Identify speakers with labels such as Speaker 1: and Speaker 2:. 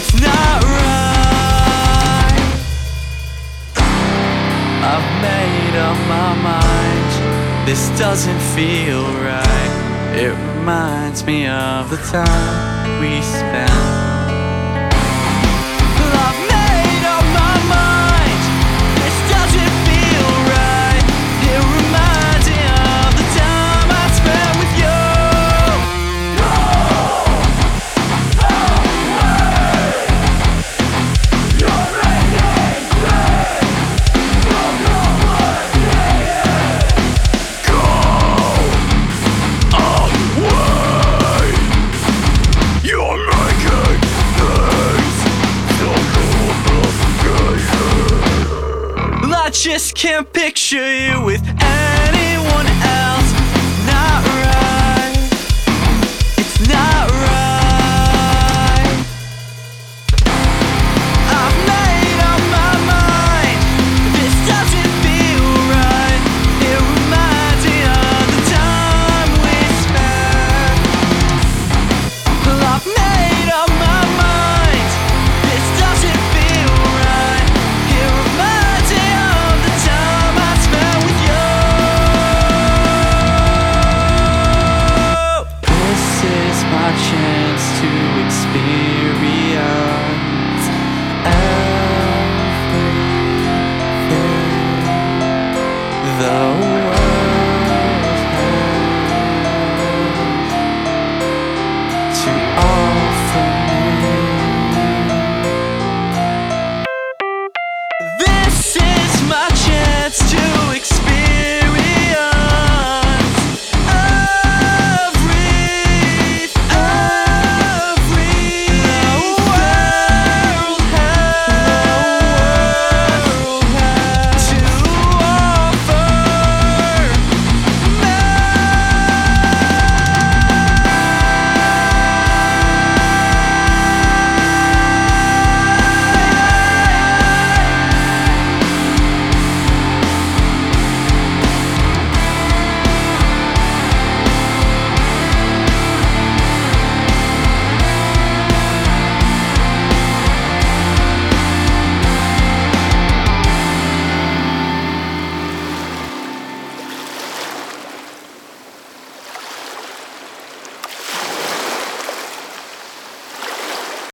Speaker 1: It's not right. I've made up my mind. This doesn't feel right. It reminds me of the time we spent. just can't picture you with anyone else. be